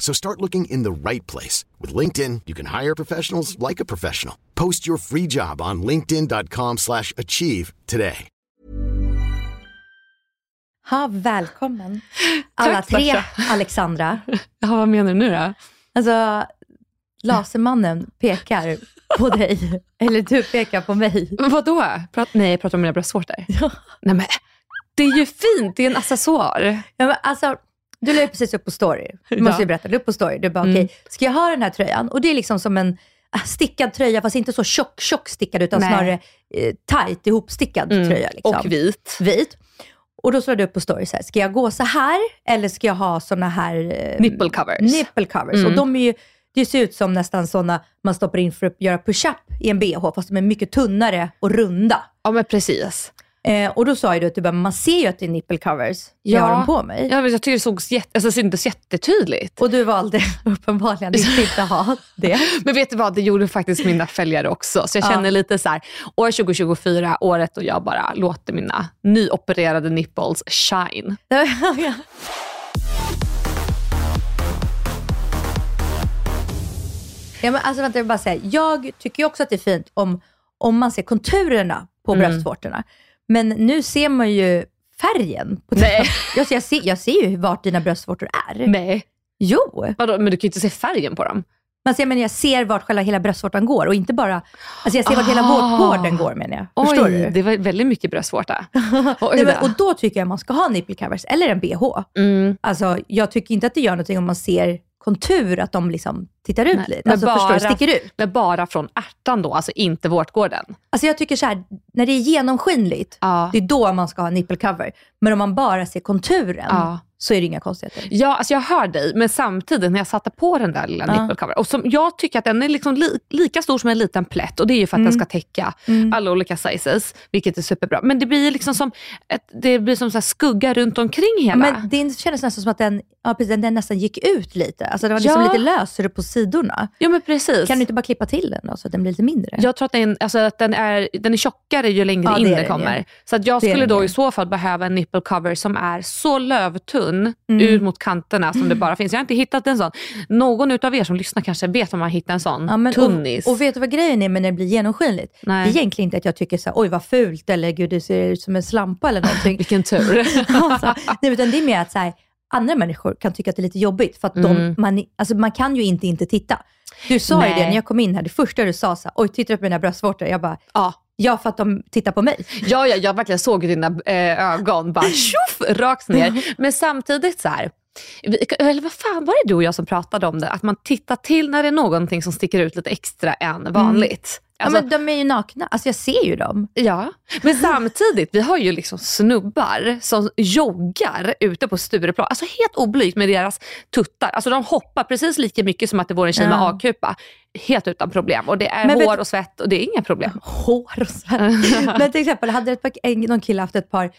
So start looking in the right place. With LinkedIn, you can hire professionals like a professional. Post your free job on linkedin.com slash achieve today. Ha, välkommen alla Tack, tre, Sasha. Alexandra. Ja, vad menar du nu då? Alltså, Lasermannen pekar på dig, eller du pekar på mig. Men vadå? Prat, nej, jag pratar om mina bröstvårtor. Ja. Nej, men det är ju fint. Det är en accessoar. Ja, men alltså, du la ju precis upp på story. Du måste ju berätta. Du upp på story. Du bara, Mm. okej, ska jag ha den här tröjan? Och det är liksom som en äh, stickad tröja, fast inte så tjock, tjock stickad, utan Nej. snarare eh, tight, ihopstickad Mm. tröja. Liksom. Och vit. Vit. Och då slår du upp på story så här, ska jag gå så här eller ska jag ha såna här eh, Nipple covers. nipple covers? Mm. Och de är ju, det ser ut som nästan såna man stoppar in för att göra push-up i en bh, fast de är mycket tunnare och runda. Ja, men precis. Eh, och då sa ju du att du bara, man ser ju att det är nipple covers jag har dem på mig. Ja, men jag tycker det såg jätte, alltså, syntes jättetydligt. Och du valde uppenbarligen att inte ha det. Men vet du vad, det gjorde faktiskt mina följare också. Så jag Ja. känner lite så här, år 2024, året och jag bara låter mina nyopererade nipples shine. Ja. Ja, men alltså vänta, jag bara säga. Jag tycker också att det är fint om, om man ser konturerna på Mm. bröstvårtorna. Men nu ser man ju färgen. På Nej. Jag, ser, jag, ser, jag ser ju vart dina bröstvårtor är. Nej. Jo, Vadå, men du kan ju inte se färgen på dem. man ser, men jag ser vart själva hela bröstvårtan går och inte bara... Alltså jag ser vart hela Ah. vårtgården går menar jag. Förstår Oj, du? det var väldigt mycket bröstvårta. Nej, men, och då tycker jag man ska ha nipple covers eller en bh. Mm. Alltså, jag tycker inte att det gör någonting om man ser kontur, att de liksom tittar ut Nej, lite. men Alltså, förstår bara- Sticker ut. Men bara från ärtan då, alltså inte vårtgården. Alltså jag tycker så här, när det är genomskinligt, Ja. det är då man ska ha nipple cover. Men om man bara ser konturen, Ja. så är det inga konstigheter. Ja, alltså jag hör dig, men samtidigt när jag satte på den där lilla Ja. nipple cover, och som jag tycker att den är liksom li, lika stor som en liten plätt och det är ju för att den ska täcka Mm. alla olika sizes, vilket är superbra. Men det blir liksom som, ett, det blir som så här skugga runt omkring hela. Men det kändes nästan som att den, ja, precis, den, den nästan gick ut lite. Alltså det var liksom lite lösare på sidorna. ja men precis. Kan du inte bara klippa till den då, så att den blir lite mindre? Jag tror att, den, alltså att den, är, den är tjockare ju längre Ja, in den kommer. ju. Så att jag Det skulle då i så fall behöva en nipple cover som är så lövtunn Mm. ut mot kanterna som det bara finns. Jag har inte hittat en sån. Någon utav er som lyssnar kanske vet om man hittar en sån Ja, men, tunnis. och, och vet du vad grejen är med när det blir genomskinligt? Nej. Det är egentligen inte att jag tycker så här, oj vad fult eller gud du ser ut som en slampa eller någonting. Vilken tur. alltså, nej, utan det är mer att så här, andra människor kan tycka att det är lite jobbigt för att de, Mm. man, alltså, man kan ju inte inte titta. Du sa ju Nej. det när jag kom in här, det första du sa så oj tittar du på mina bröstvårtor? Jag bara, ja. ja för att de tittar på mig. Ja, ja, jag verkligen såg dina eh, ögon bara tjoff, rakt ner. Men samtidigt så här, eller vad fan var det du och jag som pratade om det? Att man tittar till när det är någonting som sticker ut lite extra än vanligt. Alltså, ja, men de är ju nakna, alltså jag ser ju dem. Ja, men samtidigt, vi har ju liksom snubbar som joggar ute på Stureplan. Alltså helt oblygt med deras tuttar. Alltså de hoppar precis lika mycket som att det vore en tjej med Ja. A-kupa. Helt utan problem. Och det är Men hår och svett och det är inga problem. Hår och svett. Men till exempel, hade ett par, en- någon kille haft ett par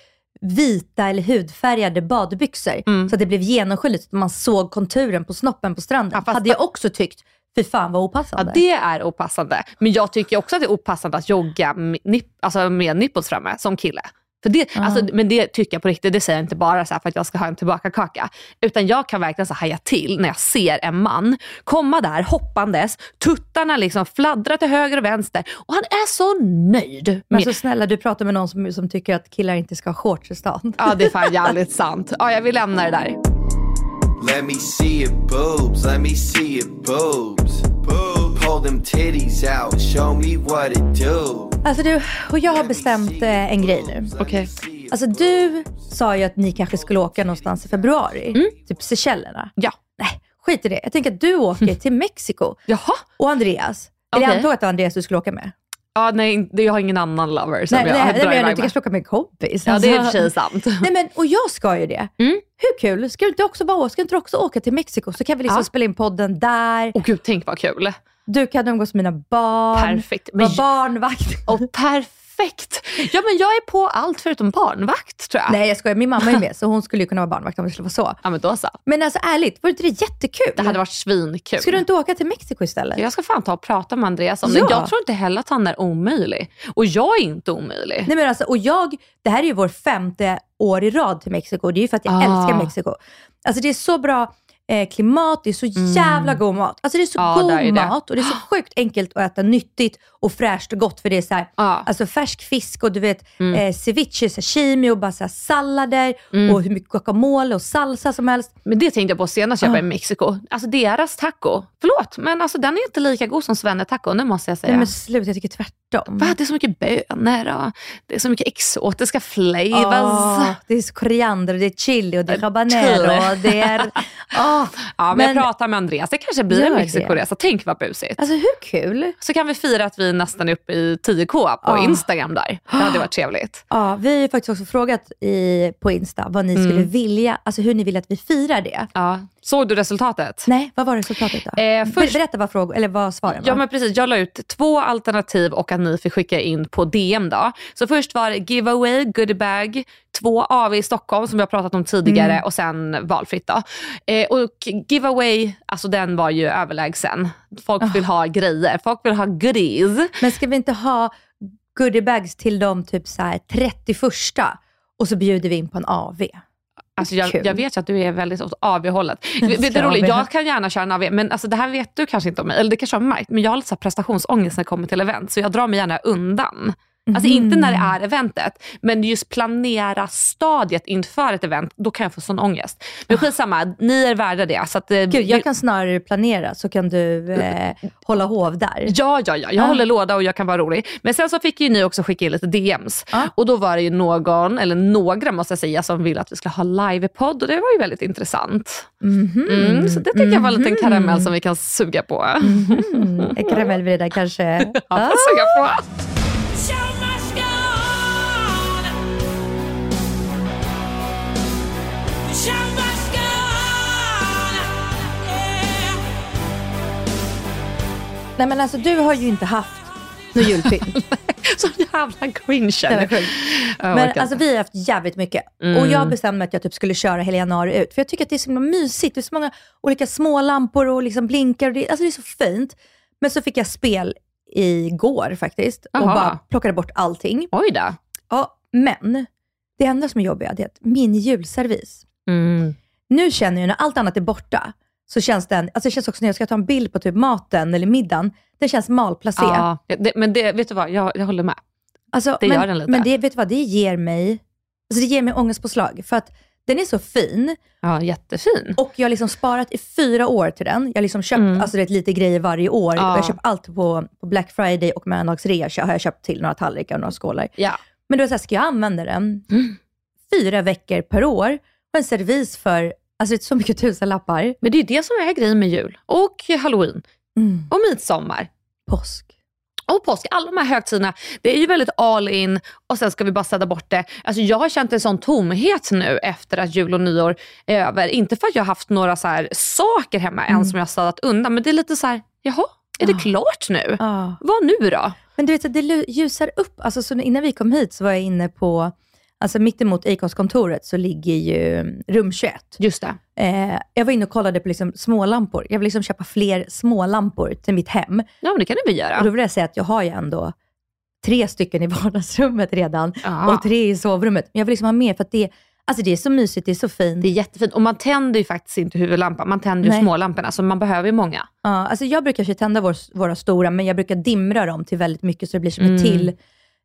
vita eller hudfärgade badbyxor, Mm. så att det blev genomskinligt, så man såg konturen på snoppen på stranden, Ja, hade jag också tyckt, fy fan vad Ja, opassande. det är opassande. Men jag tycker också att det är opassande att jogga med, nipp, alltså med nipples framme som kille. För det, Ja. alltså, men det tycker jag på riktigt, det säger jag inte bara så för att jag ska ha en tillbaka-kaka. Utan jag kan verkligen så haja till när jag ser en man komma där hoppandes, tuttarna liksom fladdrar till höger och vänster och han är så nöjd. Men Med, så snälla, du pratar med någon som, som tycker att killar inte ska ha shorts i stan. ja, det är fan jävligt sant. Ja, jag vill lämna det där. Let me see your boobs, let me see your boobs. Boobs. Pull them titties out, show me what it do. Alltså du, och jag har bestämt eh, en grej nu. Okej. Alltså du sa ju att ni kanske skulle åka någonstans i februari. Typ Seychellerna. Ja. Nej, skit i det. Jag tänker att du åker till Mexiko. Jaha. Och Andreas. Eller jag antog att det var Andreas du skulle åka med. Ja, nej, jag har ingen annan lover som Nej, jag nej, drar nej iväg jag med. kanske åka med en kompis. Ja, det är i och Alltså. för sig sant. Nej, men, och jag ska ju det. Mm. Hur kul? Ska du inte också bara ska inte också åka till Mexiko? Så kan vi liksom Ja. spela in podden där. Åh gud, tänk vad kul. Du kan umgås med mina barn. Perfekt. Men, Vara barnvakt. och perfekt. Ja, men jag är på allt förutom barnvakt tror jag. Nej jag skojar, min mamma är med så hon skulle ju kunna vara barnvakt om det skulle vara så. Ja, men då så. Men alltså ärligt, var inte det jättekul? Det hade varit svinkul. Ska du inte åka till Mexiko istället? Jag ska fan ta och prata med Andreas om det. Ja. Jag tror inte heller att han är omöjlig. Och jag är inte omöjlig. Nej men alltså, och jag, det här är ju vår femte år i rad till Mexiko. Det är ju för att jag Ah. älskar Mexiko. Alltså det är så bra eh, klimat, det är så jävla god mat. Alltså det är så Mm. Ja, god är mat och det är så sjukt enkelt att äta nyttigt och fräscht och gott. För det är så här, Ja. Mm. alltså färsk fisk och du vet eh, ceviche, sashimi och bara så sallader och hur mycket guacamole och salsa som helst. Men det tänkte jag på senast jag var Ah. i Mexiko. Alltså deras taco. Förlåt, men alltså den är inte lika god som Svenne-tacon, det måste jag säga. Nej men sluta, jag tycker tvärtom. Va? Det är så mycket bönor och det är så mycket exotiska flavors. Åh, det är så koriander och det är chili och det är Eh, habanero och det är... Ja, men, Men- jag pratar med Andreas. Det kanske blir en. Mexikoresa. Tänk vad busigt. Alltså hur kul? Så kan vi fira att vi nästan är uppe i 10k på Ja. Instagram där. Det hade varit trevligt. Ja, vi har ju faktiskt också frågat i, på Insta vad ni Mm. skulle vilja, alltså hur ni vill att vi firar det. Ja. Såg du resultatet? Nej, vad var resultatet då? Eh, först- Berätta vad, frågor, eller vad svaren Ja var. men precis, jag la ut två alternativ och att ni fick skicka in på DM då. Så först var giveaway, goodiebag, två AV i Stockholm som vi har pratat om tidigare Mm. och sen valfritt då. Eh, och giveaway, alltså den var ju överlägsen. Folk Ah. vill ha grejer, folk vill ha goodies. Men ska vi inte ha goodiebags till de typ så här 31 och så bjuder vi in på en AV? Alltså jag, jag vet ju att du är väldigt åt AV-hållet. Jag roligt, kan gärna köra en AV, men alltså det här vet du kanske inte om mig, eller det kanske har märkt, men jag har lite prestationsångest när det kommer till event, så jag drar mig gärna undan. Alltså inte när det Mm. är eventet, men just planera stadiet inför ett event, då kan jag få sån ångest. Men skitsamma, ni är värda det. Så att, eh, Gud, jag kan snarare planera så kan du eh, hålla hov där. Ja, ja, ja. Jag Ah. håller låda och jag kan vara rolig. Men sen så fick ju ni också skicka in lite DMs. Ah. Och då var det ju någon, eller några måste jag säga, som ville att vi skulle ha livepodd och det var ju väldigt intressant. Mhm. Mm, så det tycker jag var en liten Mhm. karamell som vi kan suga på. Mm, en karamellvrida kanske. Ja, Ah. suga på. Nej men alltså du har ju inte haft någon julpynt. Så jävla cringe. Var Men orkar alltså vi har haft jävligt mycket. Mm. Och jag bestämde mig att jag typ skulle köra hela januari ut. För jag tycker att det är så himla mysigt. Det är så många olika små lampor och liksom blinkar. Och det, alltså det är så fint. Men så fick jag spel igår faktiskt. Och Jaha. bara plockade bort allting. Oj då. Ja, men det enda som är jobbigt är att min julservis. Mm. Nu känner jag när allt annat är borta, så känns den, alltså det känns också när jag ska ta en bild på typ maten eller middagen, den känns malplacé. Ja, det, men det, vet du vad, jag, jag håller med. Alltså, Det men, gör den lite. Men det, vet du vad, det ger mig, alltså det ger mig ångestpåslag. För att den är så fin Ja, jättefin. och jag har liksom sparat i fyra år till den. Jag har liksom köpt Mm. alltså, det är lite grejer varje år. Ja. Jag köpt allt på, på Black Friday och mellandagsrea har jag köpt till några tallrikar och några skålar. Ja. Men då är det så här, ska jag använda den Mm. fyra veckor per år och en servis för alltså, det är så mycket tusenlappar. Men det är det som är grejen med jul och halloween Mm. och midsommar. Påsk. och påsk, alla de här högtiderna, det är ju väldigt all in och sen ska vi bara städa bort det. Alltså jag har känt en sån tomhet nu efter att jul och nyår är över. Inte för att jag har haft några så saker hemma än som jag har städat undan, men det är lite så här, jaha, är det Ah. klart nu? Ja. Vad nu då? Men du vet, det ljusar upp. Alltså, så innan vi kom hit så var jag inne på, alltså mittemot Acast-kontoret så ligger ju rum 21. Just det. Eh, jag var inne och kollade på liksom smålampor. Jag vill liksom köpa fler smålampor till mitt hem. Ja, men det kan du väl Och då göra. vill jag säga att jag har ju ändå tre stycken i vardagsrummet redan Ja. och tre i sovrummet. Men jag vill liksom ha mer för att det, alltså det är så mysigt, det är så fint. Det är jättefint. Och man tänder ju faktiskt inte huvudlampan, man tänder ju Nej. smålamporna, så man behöver ju många. Ja, alltså jag brukar ju tända vår, våra stora, men jag brukar dimra dem till väldigt mycket så det blir som Mm. till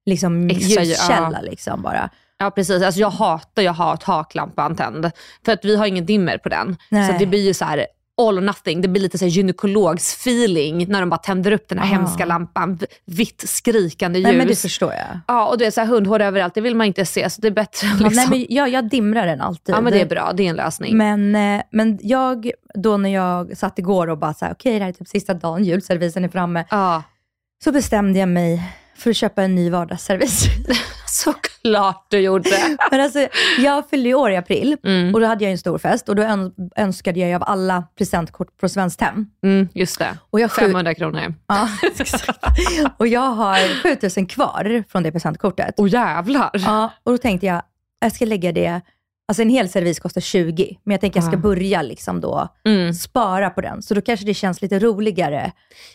liksom, Extra, ljuskälla. ja. Liksom, bara. Ja precis, alltså jag hatar jag har taklampan tänd. För att vi har ingen dimmer på den. Nej. Så det blir ju så här all or nothing. Det blir lite så här gynekologs-feeling när de bara tänder upp den här Ah. hemska lampan. Vitt skrikande ljus. Nej men det förstår jag. Ja, och det är så här hundhår överallt. Det vill man inte se, så det är bättre att liksom... nej, men jag, jag dimrar den alltid. Ja men det är bra, det är en lösning. Men, eh, men jag, då när jag satt igår och bara så här, okej det här är typ sista dagen, julservisen är framme. Ja, Så bestämde jag mig för att köpa en ny vardagsservis. såklart du gjorde. Men alltså, jag fyllde ju år i april Mm. och då hade jag en stor fest och då ön- önskade jag av alla presentkort på Svenskt Tenn. Mm, just det. Och jag, skjut, 500 kronor. ja, exakt. och jag har 7000 kvar från det presentkortet. Åh jävlar. Ja, och då tänkte jag, jag ska lägga det, alltså en hel servis kostar 20, men jag tänker jag ska Ja. börja liksom då Mm. spara på den. Så då kanske det känns lite roligare.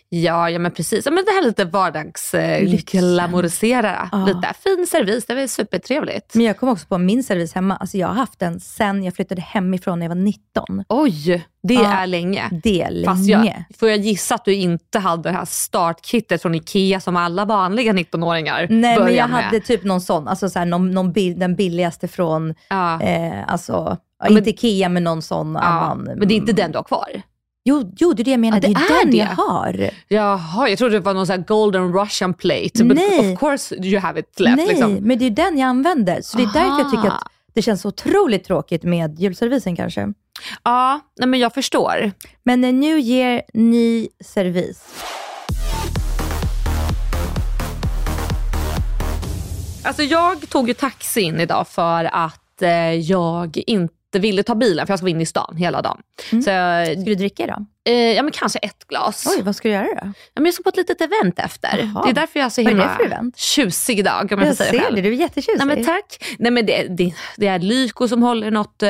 Ja, ja men precis. Ja, men det här lite vardags eh. Lite fin servis, det var supertrevligt. Men jag kom också på min servis hemma, alltså jag har haft den sen jag flyttade hemifrån när jag var 19. Oj, det Ja. är länge. Det är Fast länge. jag, får jag gissa att du inte hade det här startkittet från Ikea som alla vanliga 19-åringar Nej, men börjar jag med? hade typ någon sån, alltså så här, någon, någon den billigaste från, Ja. eh, alltså, ja, men- inte Ikea men någon sån annan. men det är inte den du har kvar? Jo, jo det är det jag menar, Ja, det det är den det. jag har. Jaha, jag trodde det var någon sån här golden russian plate. But Nej. of course you have it left. Nej, Liksom. men det är den jag använder. Så det är därför jag tycker Aha. att det känns otroligt tråkigt med julservisen kanske. Ja, nej, men jag förstår. Men en new year, ny servis. Alltså jag tog ju taxi in idag för att eh, jag inte ville ta bilen för jag ska vara inne i stan hela dagen. Mm. Så jag, Ska du dricka idag? Eh, ja men kanske ett glas. Oj, vad ska du göra då? Ja, men jag ska på ett litet event efter. Jaha. Det är därför jag är så Vad är det himla för event? tjusig idag om jag, Jag får säga ser det, du är jättetjusig. Nej men tack. Nej, men det, det, det är Lyko som håller något, eh,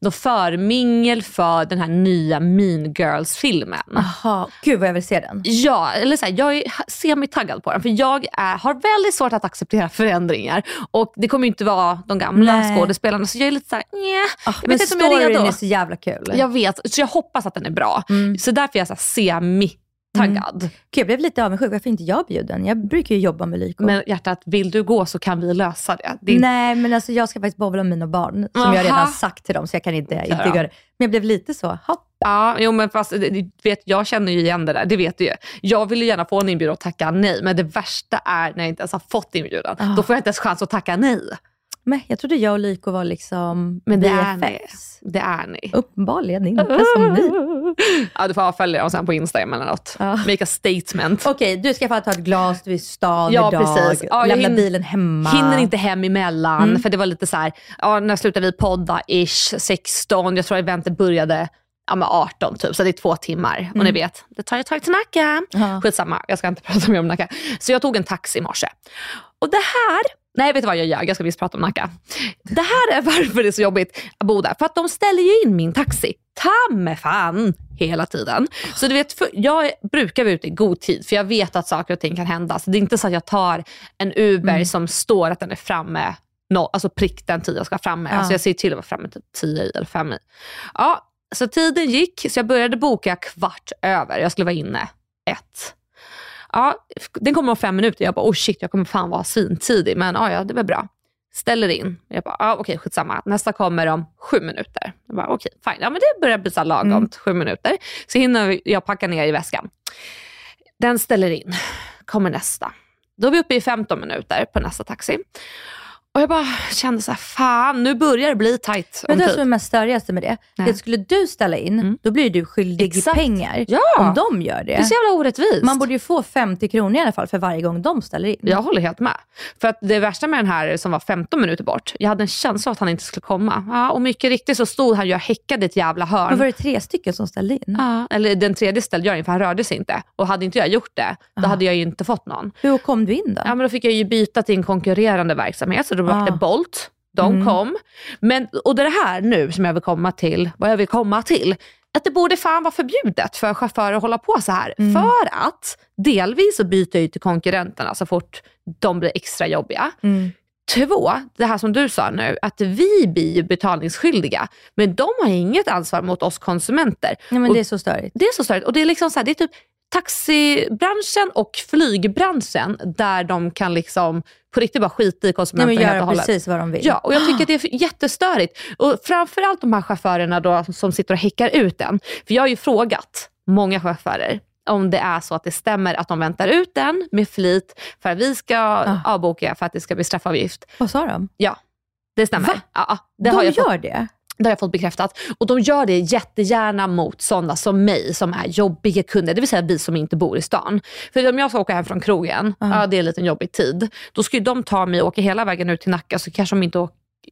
något förmingel för den här nya Mean Girls-filmen. Jaha, gud vad jag vill se den. Ja, eller så här, jag är semi-taggad på den för jag är, har väldigt svårt att acceptera förändringar och det kommer ju inte vara de gamla Nej. skådespelarna så jag är lite såhär, yeah, Ah, jag vet inte om jag är storyn redo. är så jävla kul. Jag vet, så jag hoppas att den är bra. Mm. Så därför är jag så här semi-taggad. Gud, jag blev lite avundsjuk, varför inte jag bjuden? Jag brukar ju jobba med Lyko. Men hjärtat, vill du gå så kan vi lösa det. det är Nej, men alltså jag ska faktiskt bowla med mina barn, som jag redan Aha. sagt till dem, så jag kan inte, inte göra det. Men jag blev lite så, hopp. Ja, jo, men fast, det- vet, jag känner ju igen det där, det vet du ju. Jag vill ju gärna få en inbjudan och tacka nej, men det värsta är när jag inte ens har fått inbjudan. Ah. Då får jag inte ens chans att tacka nej. Men jag trodde jag och Lyko var liksom Men det är ni. Det är ni. Uppenbarligen inte som ni. Ja, du får avfölja dem sen på Instagram eller något. Ja. Make a statement. Okej, du ska få ta ett glas, du är i stan Ja, idag, precis. Ja, lämna hin- bilen hemma. Hinner inte hem emellan, Mm. för det var lite så här, ja, när slutade vi podda ish, 16, jag tror eventet började ja, med 18 typ, så det är två timmar. Och ni vet, det tar ett tag till Nacka. Ja. Skitsamma, jag ska inte prata mer om Nacka. Så jag tog en taxi i morse. Och det här, nej vet du vad jag gör? Jag ska visst prata om Nacka. Det här är varför det är så jobbigt att bo där. För att de ställer ju in min taxi, ta med fan, hela tiden. Så du vet, jag brukar vara ute i god tid för jag vet att saker och ting kan hända. Så det är inte så att jag tar en Uber som står att den är framme No, alltså prick den tid jag ska framme. Ja. Alltså jag ser till att vara framme typ 10 i eller 5 i. Ja, så tiden gick så jag började boka kvart över. Jag skulle vara inne ett. Ja, den kommer om fem minuter. Jag bara, oh shit, jag kommer fan vara svintidig. Men ja, ja, det var bra. Ställer in. Jag bara, ja, okej, skitsamma. Nästa kommer om sju minuter. Jag bara, okej, fine. Ja, men det börjar bli så lagom, Mm. sju minuter. Så hinner jag packa ner i väskan. Den ställer in. Kommer nästa. Då är vi uppe i 15 minuter på nästa taxi. Och jag bara kände så här, fan nu börjar det bli tajt om Men det tid. som är mest störigaste med det, Nej. det skulle du ställa in, Mm. då blir du skyldig Exakt. pengar. Ja. Om de gör Det är det. så jävla orättvist. Man borde ju få 50 kronor i alla fall för varje gång de ställer in. Jag håller helt med. För att det värsta med den här som var 15 minuter bort, jag hade en känsla av att han inte skulle komma. Ja, och mycket riktigt så stod han ju och häckade i ett jävla hörn. Men var det tre stycken som ställde in? Ja, eller den tredje ställde jag in för han rörde sig inte. Och hade inte jag gjort det, då Ah. hade jag ju inte fått någon. Hur kom du in då? Ja, men då fick jag ju byta till en konkurrerande verksamhet, så då Ah. Bolt. De Mm. kom. Men, och det är det här nu som jag vill komma till, vad jag vill komma till, att det borde fan vara förbjudet för chaufförer att hålla på så här. Mm. För att delvis så byter ju till konkurrenterna så fort de blir extra jobbiga. Mm. Två, det här som du sa nu, att vi blir ju betalningsskyldiga, men de har inget ansvar mot oss konsumenter. Nej, men Och- det är så störigt. Det är så störigt. Och det är liksom så här, det är typ taxibranschen och flygbranschen där de kan liksom på riktigt bara skita i Nej, konsumenten men helt och hållet. precis vad de vill. Ja, och jag tycker att det är jättestörigt. Och framförallt de här chaufförerna då som sitter och häckar ut den. För jag har ju frågat många chaufförer om det är så att det stämmer att de väntar ut den med flit för att vi ska avboka för att det ska bli straffavgift. Vad sa de? Ja, det stämmer. Va? Ja, det de har jag gör fått, det? Det har jag fått bekräftat. Och de gör det jättegärna mot sådana som mig som är jobbiga kunder, det vill säga vi som inte bor i stan. För om jag ska åka hem från krogen, ja, det är en liten jobbig tid, då ska ju de ta mig och åka hela vägen ut till Nacka så kanske de inte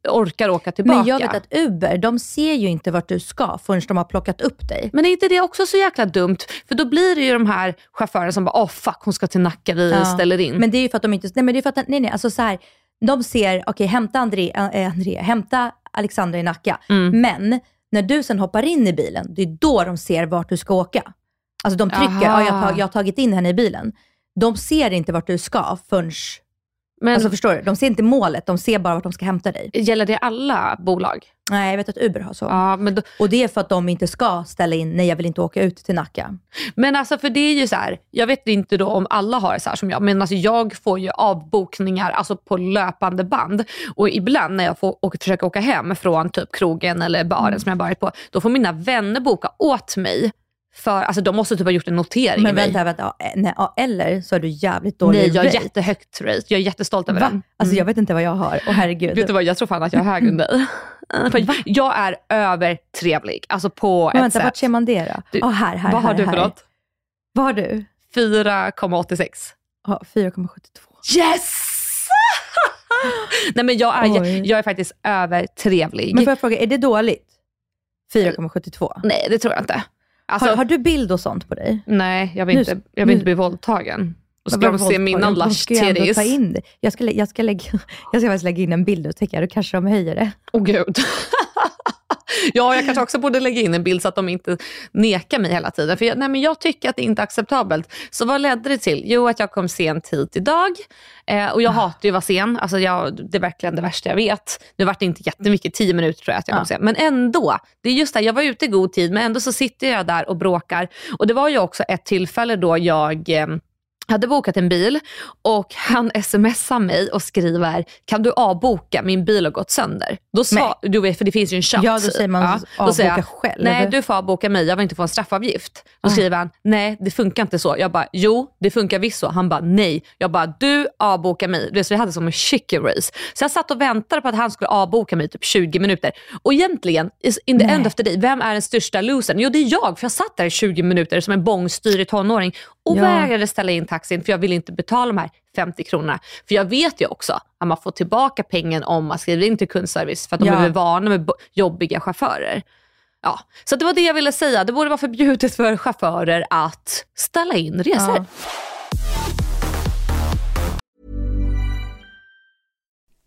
orkar åka tillbaka. Men jag vet att Uber, de ser ju inte vart du ska förrän de har plockat upp dig. Men är inte det också så jäkla dumt? För då blir det ju de här chaufförerna som bara, åh fuck hon ska till Nacka, vi Ja. ställer in. Men det är ju för att de inte, nej men det är för att, nej nej, alltså så här, de ser, okej hämta André, äh, André, hämta Alexandra i Nacka. Mm. Men när du sen hoppar in i bilen, det är då de ser vart du ska åka. Alltså de trycker, ja, jag, har, jag har tagit in henne i bilen. De ser inte vart du ska förrän, Men alltså förstår du? De ser inte målet, de ser bara vart de ska hämta dig. gäller det alla bolag? Nej, jag vet att Uber har så. Ja, men, då, Och det är för att de inte ska ställa in, nej jag vill inte åka ut till Nacka. men alltså för det är ju så här, jag vet inte då om alla har det så här som jag, men alltså jag får ju avbokningar alltså på löpande band. Och ibland när jag får åka, försöker åka hem från typ krogen eller baren Mm. som jag varit på, då får mina vänner boka åt mig. För alltså de måste typ ha gjort en notering Men i mig. vänta, vänta, nej, eller så är du jävligt dålig Nej, jag har rate. jättehögt rate. Jag är jättestolt över Va? den. Alltså jag vet inte vad jag har. Åh herregud. Vet du vad, jag tror fan att jag är högre än dig. För jag är övertrevlig. Alltså på Men ett vänta, vart sätt. ser man det då? Du, Ja, här, här, Vad har här, du för något? Vad har du? 4,86. Ja, 4,72. Yes! Nej men jag är, Oj. jag är faktiskt övertrevlig. Men får jag fråga, är det dåligt? 4,72. Nej det tror jag inte. Alltså, har, har du bild och sånt på dig? Nej jag vill, Nu- inte, jag vill nu- inte bli våldtagen. Då ska de se mina lush titties. Jag ska, jag, ska lägga, jag ska faktiskt lägga in en bild och tänka, då kanske de höjer det. Åh gud. ja, jag kanske också borde lägga in en bild så att de inte nekar mig hela tiden. För jag, nej, men jag tycker att det inte är acceptabelt. Så vad ledde det till? Jo, att jag kom sent hit idag. Eh, och jag hatar ju att vara sen. Alltså, jag, det är verkligen det värsta jag vet. Nu vart det inte jättemycket, tio minuter tror jag att jag kom Ja. sen. Men ändå, det är just det, jag var ute i god tid men ändå så sitter jag där och bråkar. Och det var ju också ett tillfälle då jag eh, hade bokat en bil och han smsar mig och skriver, kan du avboka, min bil har gått sönder. Då sa, du vet, för det finns ju en chatt. Ja, då säger man då säger avboka jag, själv. Nej, du får avboka mig, jag vill inte få en straffavgift. Då Ah. skriver han, nej det funkar inte så. Jag bara, jo det funkar visst så. Han bara, nej. Jag bara, du avbokar mig. Du vet, så vi hade som en chicken race. Så jag satt och väntade på att han skulle avboka mig typ 20 minuter. Och egentligen, in the Nej. end of the day, vem är den största losern? Jo det är jag, för jag satt där i 20 minuter som en bångstyrig tonåring och Ja. vägrade ställa in taxin för jag ville inte betala de här 50 kronorna. För jag vet ju också att man får tillbaka pengen om man skriver in till kundservice för att de Ja. är vana med jobbiga chaufförer. Ja, så det var det jag ville säga. Det borde vara förbjudet för chaufförer att ställa in resor. Ja.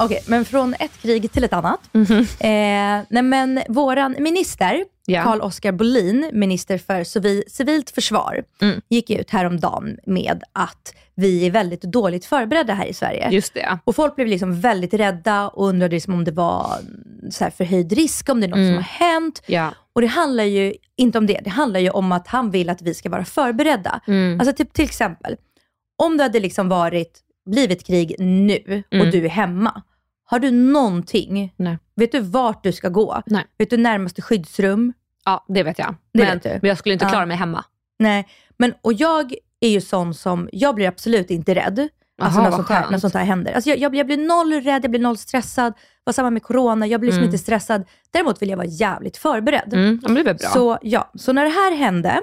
Okej, men från ett krig till ett annat. Eh, nej men våran minister, Ja. Carl Oskar Bolin, minister för civi- civilt försvar, gick ut häromdagen med att vi är väldigt dåligt förberedda här i Sverige. Just det. Och folk blev liksom väldigt rädda och undrade liksom om det var så förhöjd risk, om det är något som har hänt. Ja. Och det handlar ju inte om det, det handlar ju om att han vill att vi ska vara förberedda. Alltså typ till exempel, om det hade liksom varit, blivit krig nu och du är hemma. Har du någonting, Nej. vet du vart du ska gå? Nej. Vet du närmaste skyddsrum? Ja, det vet jag. Det men, vet men jag skulle inte Ja. klara mig hemma. Nej, men och jag är ju sån som, jag blir absolut inte rädd. Alltså Aha, när, sånt här, när sånt här händer. Alltså jag, jag, blir, jag blir noll rädd, jag blir noll stressad. Var samma med corona, jag blir liksom Mm. inte stressad. Däremot vill jag vara jävligt förberedd. Mm, ja, det blir bra. Så, ja, så när det här hände,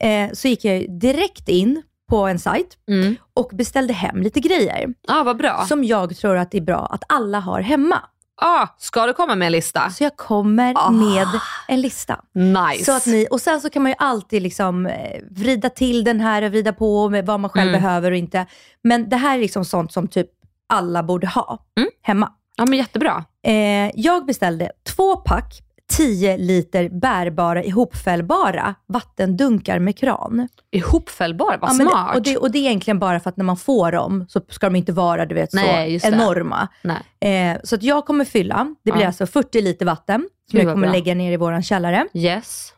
eh, så gick jag direkt in på en sajt Mm. och beställde hem lite grejer. ah, vad bra. Som jag tror att det är bra att alla har hemma. Ah, ska du komma med en lista? Så jag kommer Ah. med en lista. Nice. Så att ni, och sen så kan man ju alltid liksom eh, vrida till den här och vrida på med vad man själv Mm. behöver och inte. Men det här är liksom sånt som typ alla borde ha Mm. hemma. Ja, men jättebra. Eh, jag beställde två pack 10 liter bärbara ihopfällbara vattendunkar med kran. Ihopfällbar, vad Ja, men smart. och, det, och det är egentligen bara för att när man får dem så ska de inte vara du vet, Nej, så enorma. Eh, så att jag kommer fylla, det blir Ja. alltså 40 liter vatten som Gud, jag kommer bra. lägga ner i våran källare. Yes.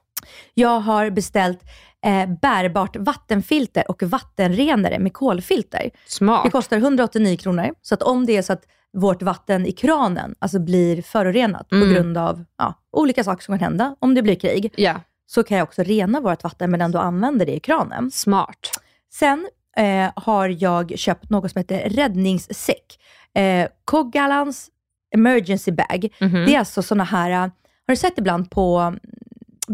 Jag har beställt eh, bärbart vattenfilter och vattenrenare med kolfilter. Smart. Det kostar 189 kronor. Så att om det är så att vårt vatten i kranen alltså blir förorenat Mm. på grund av ja, olika saker som kan hända, om det blir krig, Ja, så kan jag också rena vårt vatten men ändå använda det i kranen. smart. Sen eh, har jag köpt något som heter räddningssäck. Eh, Kogalans emergency bag. Mhm. Det är alltså såna här, har du sett ibland på mm,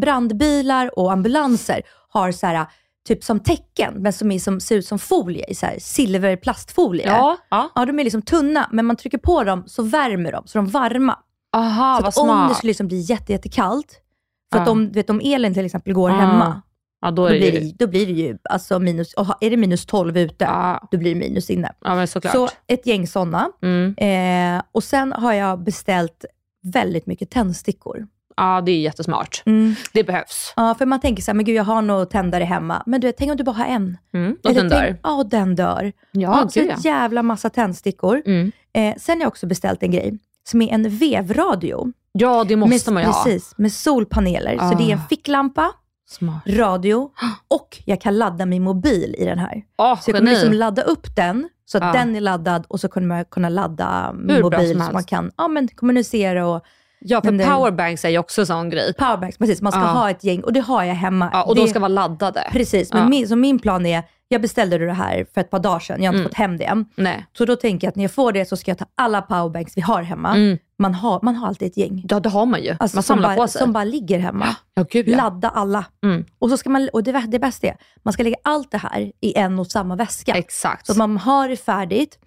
brandbilar och ambulanser har så här, typ som tecken, men som, är som ser ut som folie, så här silverplastfolie. Ja, ja. Ja, de är liksom tunna, men man trycker på dem så värmer de, så de är varma. Aha, så att om det skulle liksom bli jätte, jättekallt, för att Ja. om, du vet, om elen till exempel går Ah, hemma, Ja, då då är det blir, ju... det, då blir det ju alltså minus, är det minus 12 ute, Ja, då blir det minus inne. ja. Så ett gäng sådana. Mm. Eh, och sen har jag beställt väldigt mycket tändstickor. Ja, det är jättesmart. Det behövs. Ja, för man tänker så här, men gud jag har nog tändare hemma. Men du vet, tänk om du bara har en. Mm. Och Eller den tänk- där. Ja, och den dör. Ja, så gud ja. jävla massa tändstickor. Mm. Eh, sen har jag också beställt en grej som är en vevradio. Ja, det måste med, man ju ha. Precis, med solpaneler. Så det är en Ah. ficklampa, Smart. radio och jag kan ladda min mobil i den här. Åh, Så jag kommer geni. liksom ladda upp den, så att Ja. den är laddad och så kommer man kunna ladda Hur mobil så man kan ja, men kommunicera och Ja, för powerbanks är ju också en sån grej. powerbanks. Precis, man ska Ja. ha ett gäng och det har jag hemma. Ja, och det, de ska vara laddade. Precis, men Ja. min, så min plan är, jag beställde det här för ett par dagar sedan, jag har inte Mm. fått hem det än. Nej. Så då tänker jag att när jag får det så ska jag ta alla powerbanks vi har hemma. Mm. Man, har, man har alltid ett gäng. Ja, det har man ju. Alltså, man som, samlar bara, på sig. som bara ligger hemma. Ja, gud ja. Ladda alla. Mm. Och, så ska man, och det, det bästa är, man ska lägga allt det här i en och samma väska. Exakt. Så att man har det färdigt.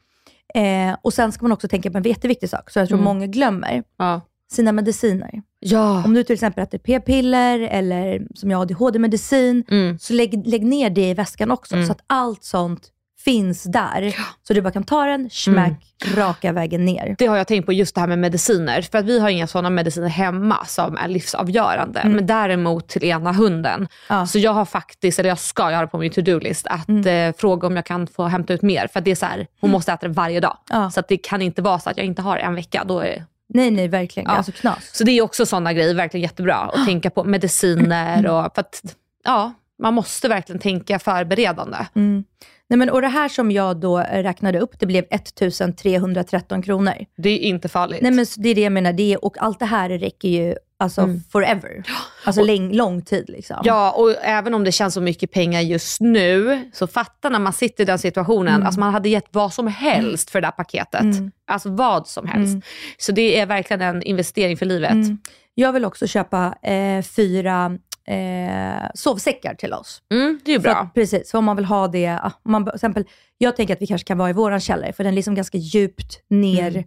Eh, och sen ska man också tänka på en jätteviktig sak, så jag tror Mm. många glömmer. Ja. Sina mediciner. Ja. Om du till exempel äter p-piller eller som jag ADHD-medicin, Mm. så lägg, lägg ner det i väskan också, Mm. så att allt sånt finns där. Så du bara kan ta den, smack, raka vägen ner. Det har jag tänkt på, just det här med mediciner. För att vi har inga sådana mediciner hemma som är livsavgörande. Men däremot till ena hunden. Mm. Ja. Så jag har faktiskt, eller jag ska, jag har det på min to-do-list, att Mm. eh, fråga om jag kan få hämta ut mer. För att det är så här, hon måste äta det varje dag. Ja. Så att det kan inte vara så att jag inte har en vecka. Då är, Nej, nej, verkligen. Ja. Alltså knas. så det är också sådana grejer, verkligen jättebra. Att tänka på mediciner och, för att, ja, man måste verkligen tänka förberedande. Mm. Nej, men, och det här som jag då räknade upp, det blev 1313 kronor. Det är inte farligt. Nej, men det är det jag menar. Det är, och allt det här räcker ju alltså Mm. forever. Alltså läng, lång tid liksom. Ja, och även om det känns så mycket pengar just nu, så fatta när man sitter i den situationen. Mm. Alltså man hade gett vad som helst för det där paketet. Mm. Alltså vad som helst. Mm. Så det är verkligen en investering för livet. Mm. Jag vill också köpa eh, fyra eh, sovsäckar till oss. Mm, det är ju bra. att, precis, för om man vill ha det, ah, man, exempel, jag tänker att vi kanske kan vara i våran källare, för den är liksom ganska djupt ner,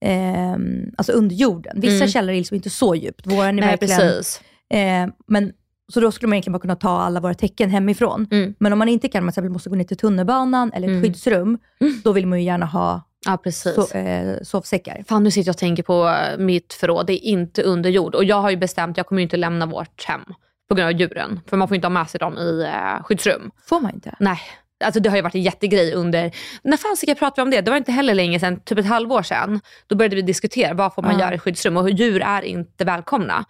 ehm, alltså under jorden. Vissa Mm. källare är liksom inte så djupt. Våran är Nej, verkligen, precis. Eh, men, så då skulle man egentligen bara kunna ta alla våra täcken hemifrån. Mm. Men om man inte kan, man till måste gå ner till tunnelbanan eller ett Mm. skyddsrum, då vill man ju gärna ha Ja, precis. so, eh, sovsäckar. Fan, nu sitter jag och tänker på mitt förråd. Det är inte under jord. Och jag har ju bestämt jag kommer ju inte lämna vårt hem på grund av djuren. För man får inte ha med sig dem i eh, skyddsrum. Får man inte? Nej. Alltså det har ju varit en jättegrej under, när fasiken pratade vi om det? Det var inte heller länge sedan, typ ett halvår sedan. Då började vi diskutera vad får man Ja. göra i skyddsrum och djur är inte välkomna.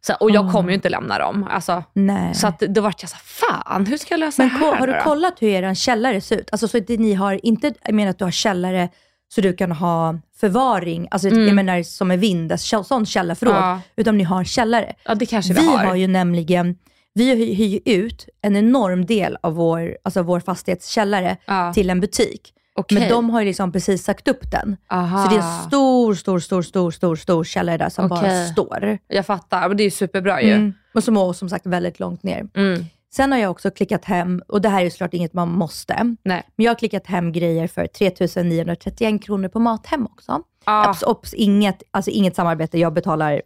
Så, och jag Ah. kommer ju inte lämna dem. Alltså, Nej. så att då vart jag så fan hur ska jag lösa Men det här har du kollat hur er källare ser ut? Alltså så att ni har, inte, jag menar att du har källare så du kan ha förvaring, alltså Mm. jag menar som är vind, alltså, sån källarförråd, Ja. utan ni har källare. Ja det kanske vi, Vi har. har ju nämligen, vi hyr ut en enorm del av vår, alltså vår fastighetskällare Ja. till en butik. Okej. Men de har ju liksom precis sagt upp den. Aha. Så det är en stor, stor, stor, stor, stor, stor källare där som bara Okej. står. Jag fattar, men det är superbra ju. Mm. Och som är som sagt väldigt långt ner. Mm. Sen har jag också klickat hem, och det här är ju såklart inget man måste, Nej. men jag har klickat hem grejer för 3931 kronor på Mathem också. Ah. Obs, obs, inget, alltså inget samarbete, jag betalar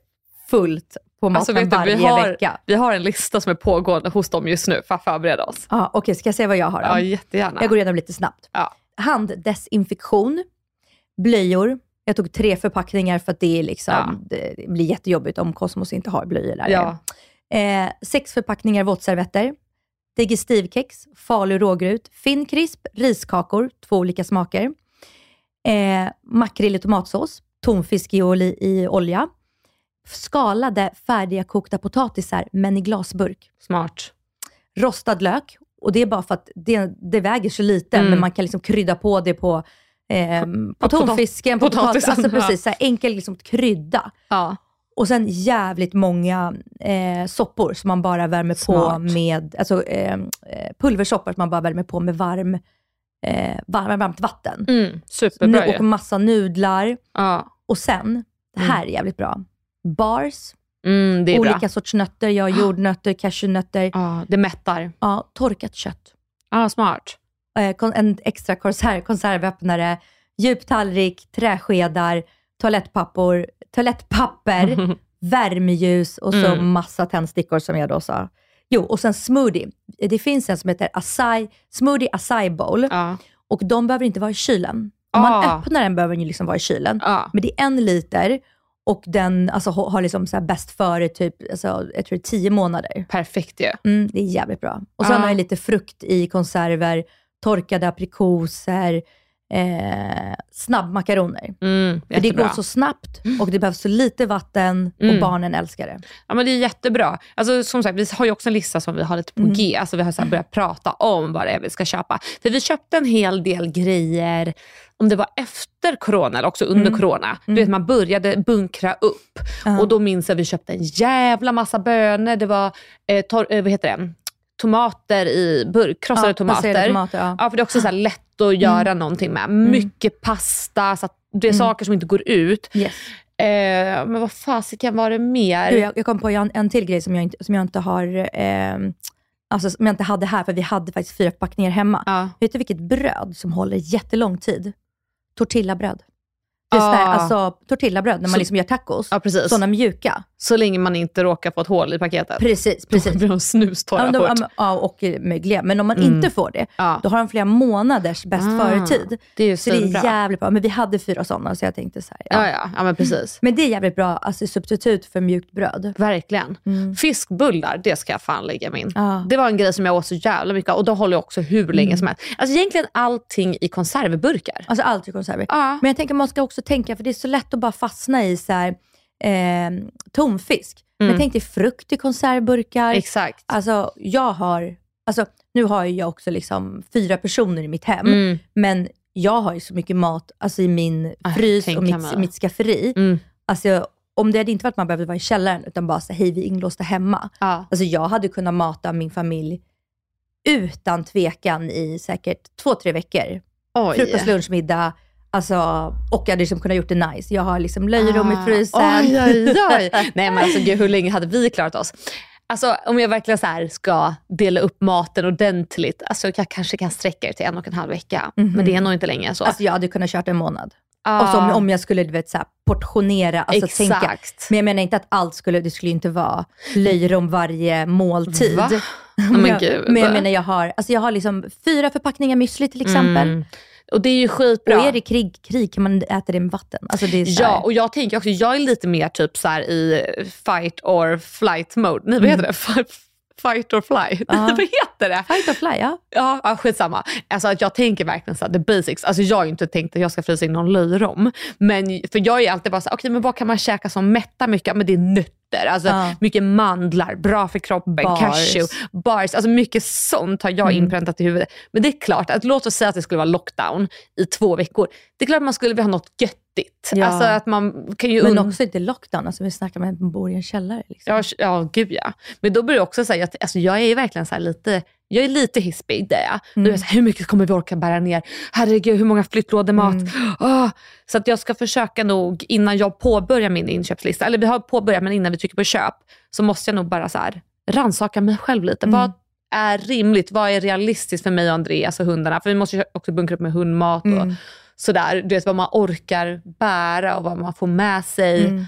fullt på Mathem Alltså, vet du, varje vi, har, vecka. vi har en lista som är pågående hos dem just nu för att förbereda oss. Ja, Okej, ska jag säga vad jag har då? Ja, jättegärna. Jag går igenom lite snabbt. Ja. Handdesinfektion, blöjor. Jag tog tre förpackningar för att det, är liksom, Ja. det blir jättejobbigt om Cosmos inte har blöjor där. Ja. Eh, sex förpackningar våtservetter, digestivkex, falu rågrut, finkrisp, riskakor, två olika smaker, eh, makrill i tomatsås, tonfisk i, oli, i olja, skalade färdiga kokta potatisar, men i glasburk. Smart. Rostad lök, och det är bara för att det, det väger så lite, Mm. men man kan liksom krydda på det på, eh, på tonfisken, på potatis, potatisen, alltså precis, så här enkel liksom, krydda. Ja. Och sen jävligt många eh, soppor som man bara värmer på Smart. med, alltså eh, eh, pulversoppor som man bara värmer på med varm, eh, varm, varmt vatten. Mm, superbra Nu, och massa nudlar. Ja. Och sen, det här är jävligt bra, bars, Mm, det är olika bra. sorts nötter. Jag har jordnötter, cashewnötter, Ja, det mättar. ja, torkat kött. Ja, smart. Eh, en extra konserv, konservöppnare, djup tallrik, träskedar, toalettpappor, toalettpapper, värmeljus och så Mm. massa tändstickor som jag då sa. Jo, och sen smoothie. Det finns en som heter acai, smoothie acai bowl Ja. och de behöver inte vara i kylen. Om man Ah. öppnar den behöver den ju liksom vara i kylen. Ja. Men det är en liter och den alltså, ha- har liksom så bäst före typ, alltså, jag tror tio månader. Perfekt ju. Mm, det är jävligt bra. Och sen Ja. har jag lite frukt i konserver, torkade aprikoser, eh, snabbmakaroner. Mm, För det går så snabbt och det behövs så lite vatten och Mm. barnen älskar det. Ja, men det är jättebra. Alltså, som sagt, vi har ju också en lista som vi har lite på Mm. G. Alltså, vi har så börjat prata om vad det är vi ska köpa. För vi köpte en hel del grejer, om det var efter corona eller också under Mm. corona. Du vet, man började bunkra upp. Ja. Och då minns jag att vi köpte en jävla massa bönor. Det var eh, tor- eh, vad heter det? Tomater i burk, krossade Ja, tomater. tomater, ja. Ja, för det är också så lätt att göra någonting med. Mycket pasta, så det är saker som inte går ut. Yes. Eh, men vad fasiken var det mer? Du, jag, jag kom på en, en till grej som jag inte, som jag inte har, eh, alltså som jag inte hade här, för vi hade faktiskt fyra förpackningar hemma. Ja. Vet du vilket bröd som håller jättelång tid? Tortillabröd. Är Ah. alltså tortillabröd när man Så- liksom gör tacos. Ja, precis. Sådana mjuka. Så länge man inte råkar få ett hål i paketet. Precis, Då precis. blir de snustorra Ja, fort. ja, ja, och eh, mögliga. Men om man Mm. inte får det, Ja. då har de flera månaders bäst Ah, före-tid. det är ju Så det är jävligt bra. Men vi hade fyra sådana, så jag tänkte så här. Ja, ja, ja men precis. Men det är jävligt bra alltså, substitut för mjukt bröd. Verkligen. Mm. Fiskbullar, det ska jag fan lägga min. Ja. Det var en grej som jag åt så jävla mycket av och då håller jag också hur länge Mm. som helst. Alltså egentligen allting i konservburkar. Alltså allt i konserver. Ja. Men jag tänker man ska också tänka, för det är så lätt att bara fastna i så här, eh, tonfisk. Men tänk dig frukt i konservburkar. Mm. Exakt. Alltså jag har, alltså nu har jag också liksom fyra personer i mitt hem, Mm. men jag har ju så mycket mat alltså i min Ah, frys och mitt, mitt skafferi. Mm. Alltså, om det hade inte varit att man behövde vara i källaren, utan bara så hej vi är inlåsta hemma. Ja. Alltså jag hade kunnat mata min familj utan tvekan i säkert två, tre veckor. Oj. Frukost, lunch, middag. Alltså, och jag hade liksom kunnat gjort det nice. Jag har liksom löjrom i frysen. Ah. Oj, oj, oj. Nej men alltså gud, hur länge hade vi klarat oss? Alltså om jag verkligen så ska dela upp maten ordentligt, alltså jag kanske kan sträcka det till en och en halv vecka. Men det är nog inte länge så. Alltså jag hade kunnat kört en månad. Ah. Och så om, om jag skulle du vet, så här, portionera, alltså tänka. Exakt. Men jag menar inte att allt skulle, det skulle inte vara löjrom varje måltid. Va? Men, men jag, men jag menar jag har, alltså jag har liksom fyra förpackningar müsli till exempel. Mm. Och det är ju skitbra. Och är det krig, krig kan man äta det med vatten. Alltså det Ja, och jag tänker också, jag är lite mer typ så i fight or flight mode. Nej, vad heter det? Fight- or fly? Ja. vad heter det? Fight or fly, ja. Ja, ja skitsamma. Alltså att jag tänker verkligen så här, the basics. Alltså jag har ju inte tänkt att jag ska frysa in någon löjrom. Men, för jag är alltid bara så här, okej men vad kan man käka som mättar mycket? Men det är nötter. Alltså Ja. mycket mandlar, bra för kroppen, Bars. cashew, bars. Alltså mycket sånt har jag Mm. inpräntat i huvudet. Men det är klart, att låt oss säga att det skulle vara lockdown i två veckor. Det är klart att man skulle vilja ha något göttigt. Ja. Alltså att man kan ju Men också inte lockdown, alltså vi snackar med att man bor i en källare. Liksom. Ja, ja, gud ja. Men då börjar jag också säga att alltså, jag är verkligen så här lite, jag är lite hispig det är jag. Då är jag så här, hur mycket kommer vi orka bära ner? Herregud, hur många flyttlådor mat? Åh. Så att jag ska försöka nog, innan jag påbörjar min inköpslista, eller vi har påbörjat men innan vi trycker på köp, så måste jag nog bara så här rannsaka mig själv lite. Vad är rimligt? Vad är realistiskt för mig och Andreas och hundarna? För vi måste ju också bunkra upp med hundmat och sådär. Du vet vad man orkar bära och vad man får med sig. Mm.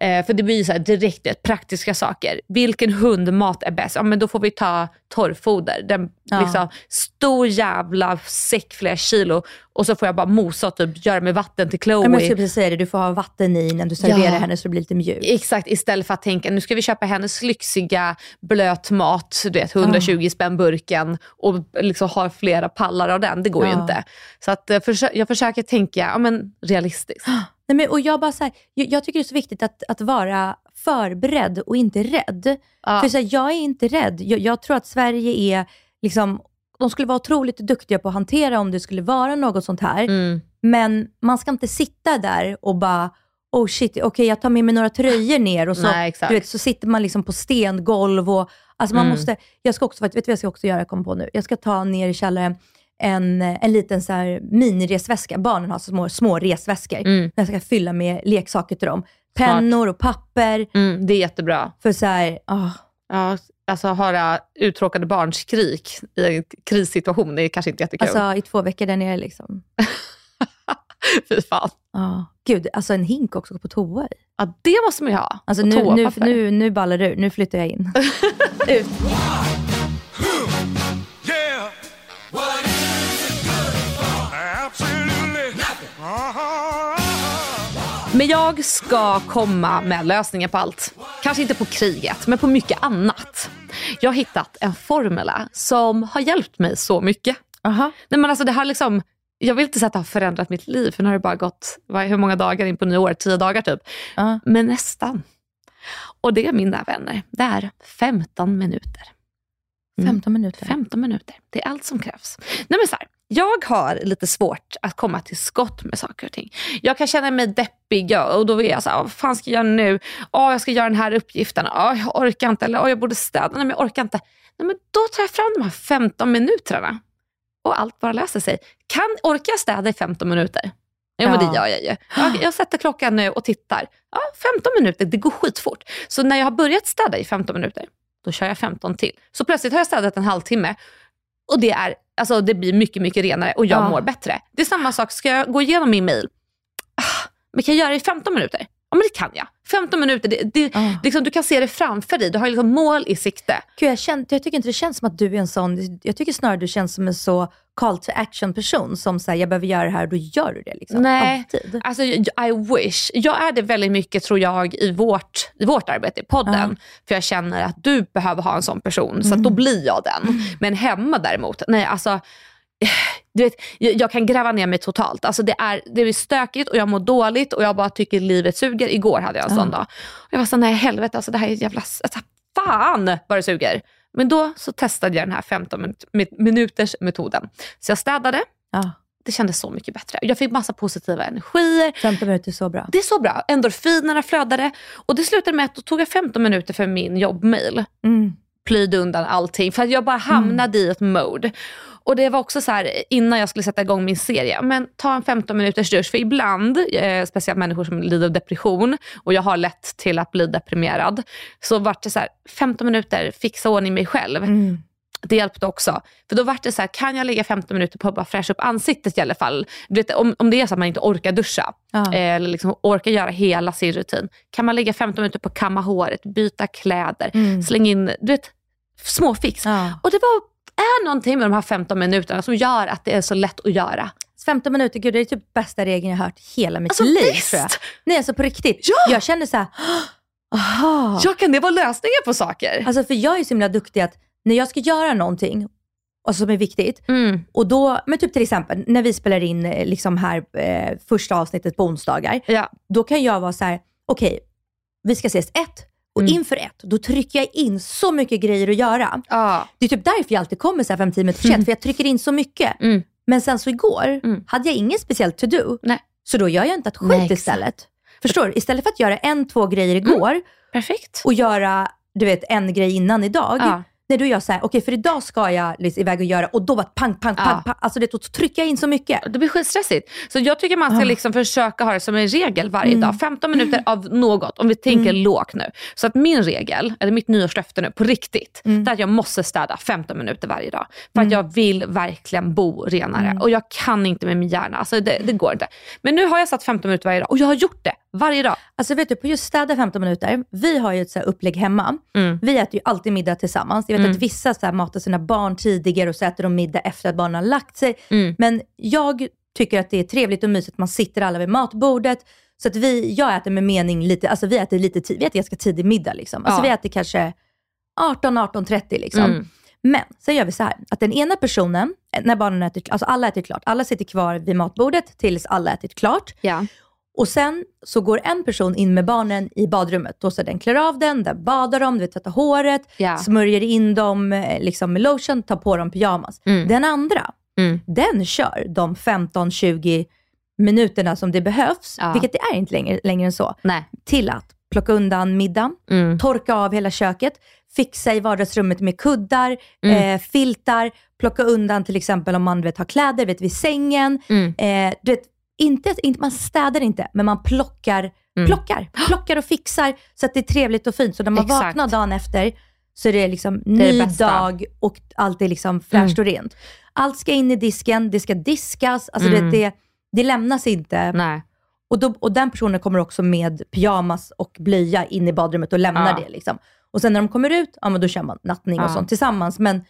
Eh, för det blir ju så här direkt vet, praktiska saker. Vilken hundmat är bäst? Ja, men då får vi ta torrfoder. Den, Ja. liksom, stor jävla säck flera kilo och så får jag bara mosa och typ göra med vatten till Chloe. Ja, men jag skulle precis säga det, du får ha vatten i innan du serverar Ja. henne så det blir lite mjukt. Exakt, istället för att tänka nu ska vi köpa hennes lyxiga blötmat, du vet 120 spänn burken och liksom ha flera pallar av den. Det går ju Ja. inte. Så att, eh, jag försöker tänka ja, men realistiskt. Nej, men, och jag, bara så här, jag, jag tycker det är så viktigt att, att vara förberedd och inte rädd. Ja. För så här, Jag är inte rädd. Jag, jag tror att Sverige är, liksom, de skulle vara otroligt duktiga på att hantera om det skulle vara något sånt här. Mm. Men man ska inte sitta där och bara, oh shit, okej jag tar med mig några tröjor ner och så, Nej, exakt. du vet, så sitter man liksom på stengolv. Och, alltså man Mm. måste, jag ska också, vet du vad jag ska också göra, jag kom på nu? Jag ska ta ner i källaren en, en liten så här miniresväska. Barnen har så små, små resväskor. Mm. Jag ska fylla med leksaker till dem. Pennor och papper. Mm, det är jättebra. För så här, ah, Ja, alltså höra uttråkade barns skrik i en krissituation är kanske inte jättekul. alltså i två veckor där nere liksom. Fy fan. Ah, gud, alltså en hink också på toa i. Ja, det måste man ju ha. Alltså nu, nu, nu, nu ballar ur. Nu flyttar jag in. Ut. Men jag ska komma med lösningen på allt. Kanske inte på kriget, men på mycket annat. Jag har hittat en formula som har hjälpt mig så mycket. Aha. Nej, men alltså det har liksom, jag vill inte säga att det har förändrat mitt liv, för nu har det bara gått hur många dagar in på nyår? Tio dagar typ. Ja. Men nästan. Och det, mina vänner, det är 15 minuter. Mm. 15 minuter. 15 minuter. Det är allt som krävs. Nej, men så här, jag har lite svårt att komma till skott med saker och ting. Jag kan känna mig deppig och då är jag så här, vad fan ska jag göra nu? Åh, jag ska göra den här uppgiften. Åh, jag orkar inte. Eller åh, jag borde städa. Nej, men jag orkar inte. Nej, men då tar jag fram de här 15 minuterna och allt bara löser sig. Kan, orkar jag städa i 15 minuter? Jo, men Ja. det gör jag ju. Jag, jag sätter klockan nu och tittar. Ja, 15 minuter, det går skitfort. Så när jag har börjat städa i 15 minuter, då kör jag 15 till. Så plötsligt har jag städat en halvtimme och det, är, alltså, det blir mycket, mycket renare och jag Ja. mår bättre. Det är samma sak, ska jag gå igenom min mail? Ah, men kan jag göra det i 15 minuter? Ja, men det kan jag. 15 minuter, det, det, Ja. liksom, du kan se det framför dig. Du har liksom mål i sikte. Gud, jag, känner, jag tycker inte det känns som att du är en sån, jag tycker snarare du känns som en så call to action person som säger jag behöver göra det här då gör du det. Liksom. Nej. Alltid. Alltså, I wish. Jag är det väldigt mycket tror jag i vårt, i vårt arbete i podden. Ja. För jag känner att du behöver ha en sån person. Så då blir jag den. Men hemma däremot, nej alltså. Du vet, jag, kan gräva ner mig totalt. Alltså det, är, det är stökigt och jag mår dåligt och jag bara tycker livet suger. Igår hade jag en sån dag. Och jag var så nej helvete, alltså det här är jävla... Alltså, fan vad det suger. Men då så testade jag den här 15 minut- minuters metoden. Så jag städade, Ja. det kändes så mycket bättre. Jag fick massa positiva energier. 15 minuter är så bra. Det är så bra. Endorfinerna flödade. Och det slutade med att då tog jag 15 minuter för min jobbmail. Mm. Plöjde undan allting. För att jag bara hamnade i ett mode. Och det var också så här innan jag skulle sätta igång min serie. Men ta en 15 minuters dusch. För ibland, eh, speciellt människor som lider av depression och jag har lätt till att bli deprimerad. Så vart det så här 15 minuter, fixa ordning mig själv. Mm. Det hjälpte också. För då var det så här, kan jag lägga 15 minuter på att bara fräscha upp ansiktet i alla fall? Du vet, om, om det är så att man inte orkar duscha, Ja. eh, eller liksom orkar göra hela sin rutin. Kan man lägga 15 minuter på att kamma håret, byta kläder, Mm. slänga in du vet, små fix. Ja. Och det var, är någonting med de här 15 minuterna som gör att det är så lätt att göra. 15 minuter, gud det är typ bästa regeln jag har hört hela mitt Alltså, liv visst! tror jag. Nej alltså på riktigt. Ja! Jag känner så här, aha. Ja, kan det vara lösningen på saker? Alltså för jag är så himla duktig att när jag ska göra någonting alltså som är viktigt, Mm. och då, men typ till exempel när vi spelar in eh, liksom här eh, första avsnittet på onsdagar, Ja. då kan jag vara så här: okej, vi ska ses ett, och Mm. inför ett, då trycker jag in så mycket grejer att göra. Ja. Det är typ därför jag alltid kommer så här 5-10 minuter för sent, för jag trycker in så mycket. Mm. Men sen så igår Mm. hade jag ingen speciellt to-do, så då gör jag inte ett skit Nej, istället. Förstår du? Istället för att göra en, två grejer igår Perfekt. och göra du vet, en grej innan idag. Ja. Nej, då är jag så här, okej för idag ska jag liksom iväg och göra och då det pang, pang, pang, Ja. pang. Alltså det, då trycker jag in så mycket. Det blir skitstressigt. Så jag tycker man ska Ah. liksom försöka ha det som en regel varje Mm. dag. 15 minuter av något, om vi tänker lågt nu. Så att min regel, eller mitt nyårslöfte nu på riktigt, Mm. det är att jag måste städa 15 minuter varje dag. För att jag vill verkligen bo renare. Och jag kan inte med min hjärna. Alltså det, det går inte. Men nu har jag satt 15 minuter varje dag och jag har gjort det varje dag. Alltså vet du, på just städa 15 minuter, vi har ju ett så här upplägg hemma. Mm. Vi äter ju alltid middag tillsammans. Jag vet att vissa så här matar sina barn tidigare och så äter de middag efter att barnen har lagt sig. Mm. Men jag tycker att det är trevligt och mysigt att man sitter alla vid matbordet. Så att vi, jag äter med mening lite, alltså vi äter lite tid, vi äter ganska tidig middag liksom. Alltså Ja. vi äter kanske 18, 18.30 liksom. Mm. Men sen gör vi så här, att den ena personen, när barnen äter, alltså alla äter klart, alla sitter kvar vid matbordet tills alla ätit klart. Ja. Och sen så går en person in med barnen i badrummet. Då så den klär av den, där badar de, du tvättar håret, Ja. smörjer in dem eh, liksom med lotion, tar på dem pyjamas. Mm. Den andra, Mm. den kör de 15-20 minuterna som det behövs, Ja. vilket det är inte längre, längre än så, Nej. till att plocka undan middagen, Mm. torka av hela köket, fixa i vardagsrummet med kuddar, Mm. eh, filtar, plocka undan till exempel om man vet, har kläder vet, vid sängen. Mm. Eh, du vet, inte, inte, man städar inte, men man plockar, Mm. plockar, plockar och fixar så att det är trevligt och fint. Så när man Exakt. vaknar dagen efter så är det liksom det ny bästa. dag och allt är liksom fräscht och rent. Allt ska in i disken, det ska diskas, alltså Mm. det, det, det lämnas inte. Nej. Och, då, och den personen kommer också med pyjamas och blöja in i badrummet och lämnar Ja. det. Liksom. Och sen när de kommer ut, ja men då kör man nattning och Ja. sånt tillsammans. Men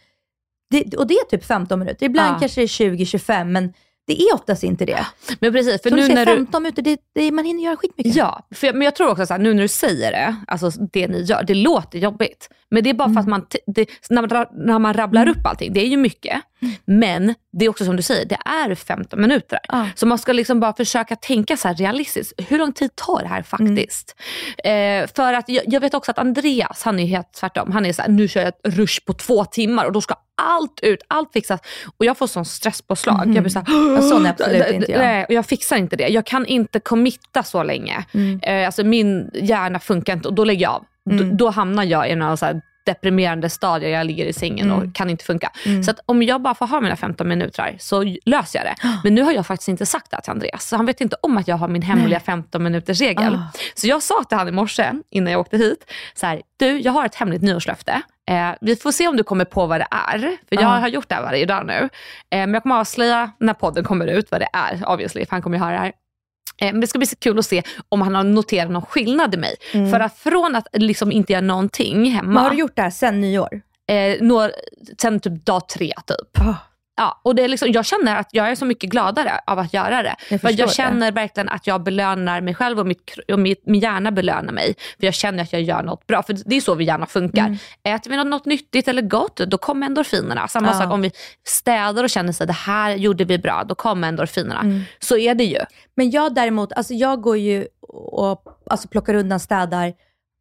det, och det är typ 15 minuter. Ibland Ja. kanske det är 20-25, men det är oftast inte det. Men precis, för För nu nu när du... 15 minuter, det, det, man hinner göra skitmycket. Ja, för jag, men jag tror också så här, nu när du säger det, alltså det ni gör, det låter jobbigt. Men det är bara för att man, det, när, man när man rabblar upp allting, det är ju mycket. Men det är också som du säger, det är 15 minuter. Ja. Så man ska liksom bara försöka tänka så här realistiskt. Hur lång tid tar det här faktiskt? Eh, för att jag, jag vet också att Andreas, han är helt tvärtom. Han är så här, nu kör jag ett rush på två timmar och då ska allt ut, allt fixas. Och jag får sån stresspåslag. Jag blir så här, Ja, sån är absolut inte jag. Nej, och jag fixar inte det. Jag kan inte committa så länge. Mm. Eh, alltså min hjärna funkar inte och då lägger jag av. Mm. Då, då hamnar jag i någon så här deprimerande stadie. Jag ligger i sängen Mm. och kan inte funka. Så att om jag bara får ha mina 15 minuter så löser jag det. Men nu har jag faktiskt inte sagt det till Andreas. Så han vet inte om att jag har min hemliga 15 minuters regel. Ah. Så jag sa till han i morse innan jag åkte hit. Så här, du jag har ett hemligt nyårslöfte. Eh, vi får se om du kommer på vad det är. För jag Ah. har gjort det här varje dag nu. Eh, men jag kommer avslöja när podden kommer ut vad det är. Obviously, för han kommer ju höra det här. Eh, Men det ska bli så kul att se om han har noterat någon skillnad i mig. För att från att liksom inte göra någonting hemma, Men har du gjort det här sen nyår? eh, når, sen typ dag tre typ. Ah. Ja, och det är liksom, jag känner att jag är så mycket gladare av att göra det. Jag för jag det. känner verkligen att jag belönar mig själv och, mitt, och mitt, min hjärna belönar mig. För jag känner att jag gör något bra. För det är så vi gärna funkar. Mm. Äter vi något, något nyttigt eller gott, då kommer endorfinerna. Samma Ja. sak om vi städar och känner att det här gjorde vi bra, då kommer endorfinerna. Mm. Så är det ju. Men jag däremot, alltså jag går ju och alltså plockar undan städar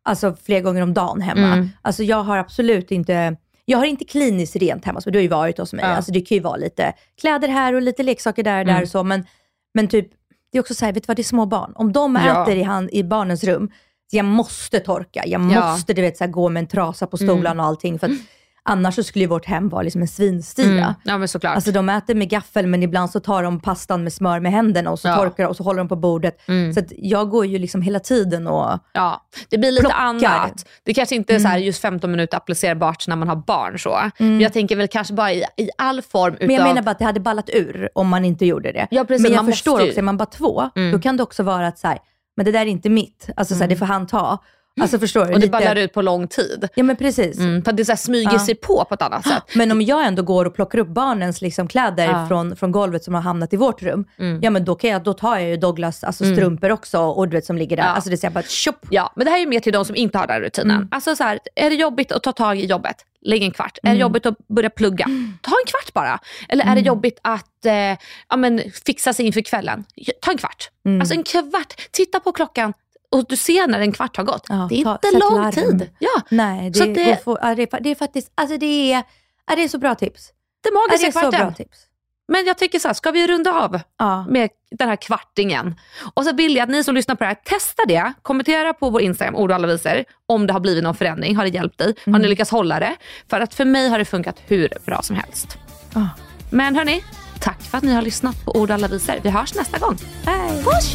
alltså flera gånger om dagen hemma. Mm. Alltså jag har absolut inte, jag har inte kliniskt rent hemma, så du har ju varit hos mig. Ja. Alltså det kan ju vara lite kläder här och lite leksaker där och där Mm. och så, men, men typ, det är också så här, vet du vad, det är små barn. Om de Ja. äter i, hand, i barnens rum, så jag måste torka, jag Ja. måste du vet, så här, gå med en trasa på stolarna Mm. och allting. För att, annars så skulle ju vårt hem vara liksom en svinstia. Mm. Ja men såklart. Alltså de äter med gaffel men ibland så tar de pastan med smör med händerna och så Ja. torkar och så håller de på bordet. Mm. Så jag går ju liksom hela tiden och Ja, det blir lite Plockar. annat. Det kanske inte är så här Mm. just 15 minuter applicerbart när man har barn så. Men jag tänker väl kanske bara i, i all form utav... Men jag menar bara att det hade ballat ur om man inte gjorde det. Ja, precis, men jag man förstår ju. också, är man bara två, Mm. då kan det också vara att så här, men det där är inte mitt. Alltså så här, det får han ta. Alltså förstår du? och det ballar ut på lång tid. Ja men precis. Mm, för att det så här smyger Ja. sig på på ett annat sätt. Men om jag ändå går och plockar upp barnens liksom kläder Ja. från, från golvet som har hamnat i vårt rum, Mm. ja men då, kan jag, då tar jag ju Douglas alltså, Mm. strumpor också och du vet som ligger där. Ja. Alltså det är bara tjopp. Ja, men det här är ju mer till de som inte har den rutinen. Mm. Alltså så här, är det jobbigt att ta tag i jobbet? Lägg en kvart. Är Mm. det jobbigt att börja plugga? Ta en kvart bara. Eller är det jobbigt att eh, ja, men, fixa sig inför kvällen? Ta en kvart. Mm. Alltså en kvart. Titta på klockan och du ser när en kvart har gått. Ja, det är ta- inte lång larm. tid. Ja. Nej, det, Så det- går få- ja, det, är- det är faktiskt, alltså det är, ja, det är så bra tips. Det magiska är så bra kvarten. tips. Men jag tycker så här, ska vi runda av Ja. med den här kvartingen? Och så vill jag att ni som lyssnar på det här, testa det. Kommentera på vår Instagram, ord och alla visor, om det har blivit någon förändring. Har det hjälpt dig? Har Mm. ni lyckats hålla det? För att för mig har det funkat hur bra som helst. Ja. Men hörni, tack för att ni har lyssnat på ord och alla visor. Vi hörs nästa gång. Hej. Puss!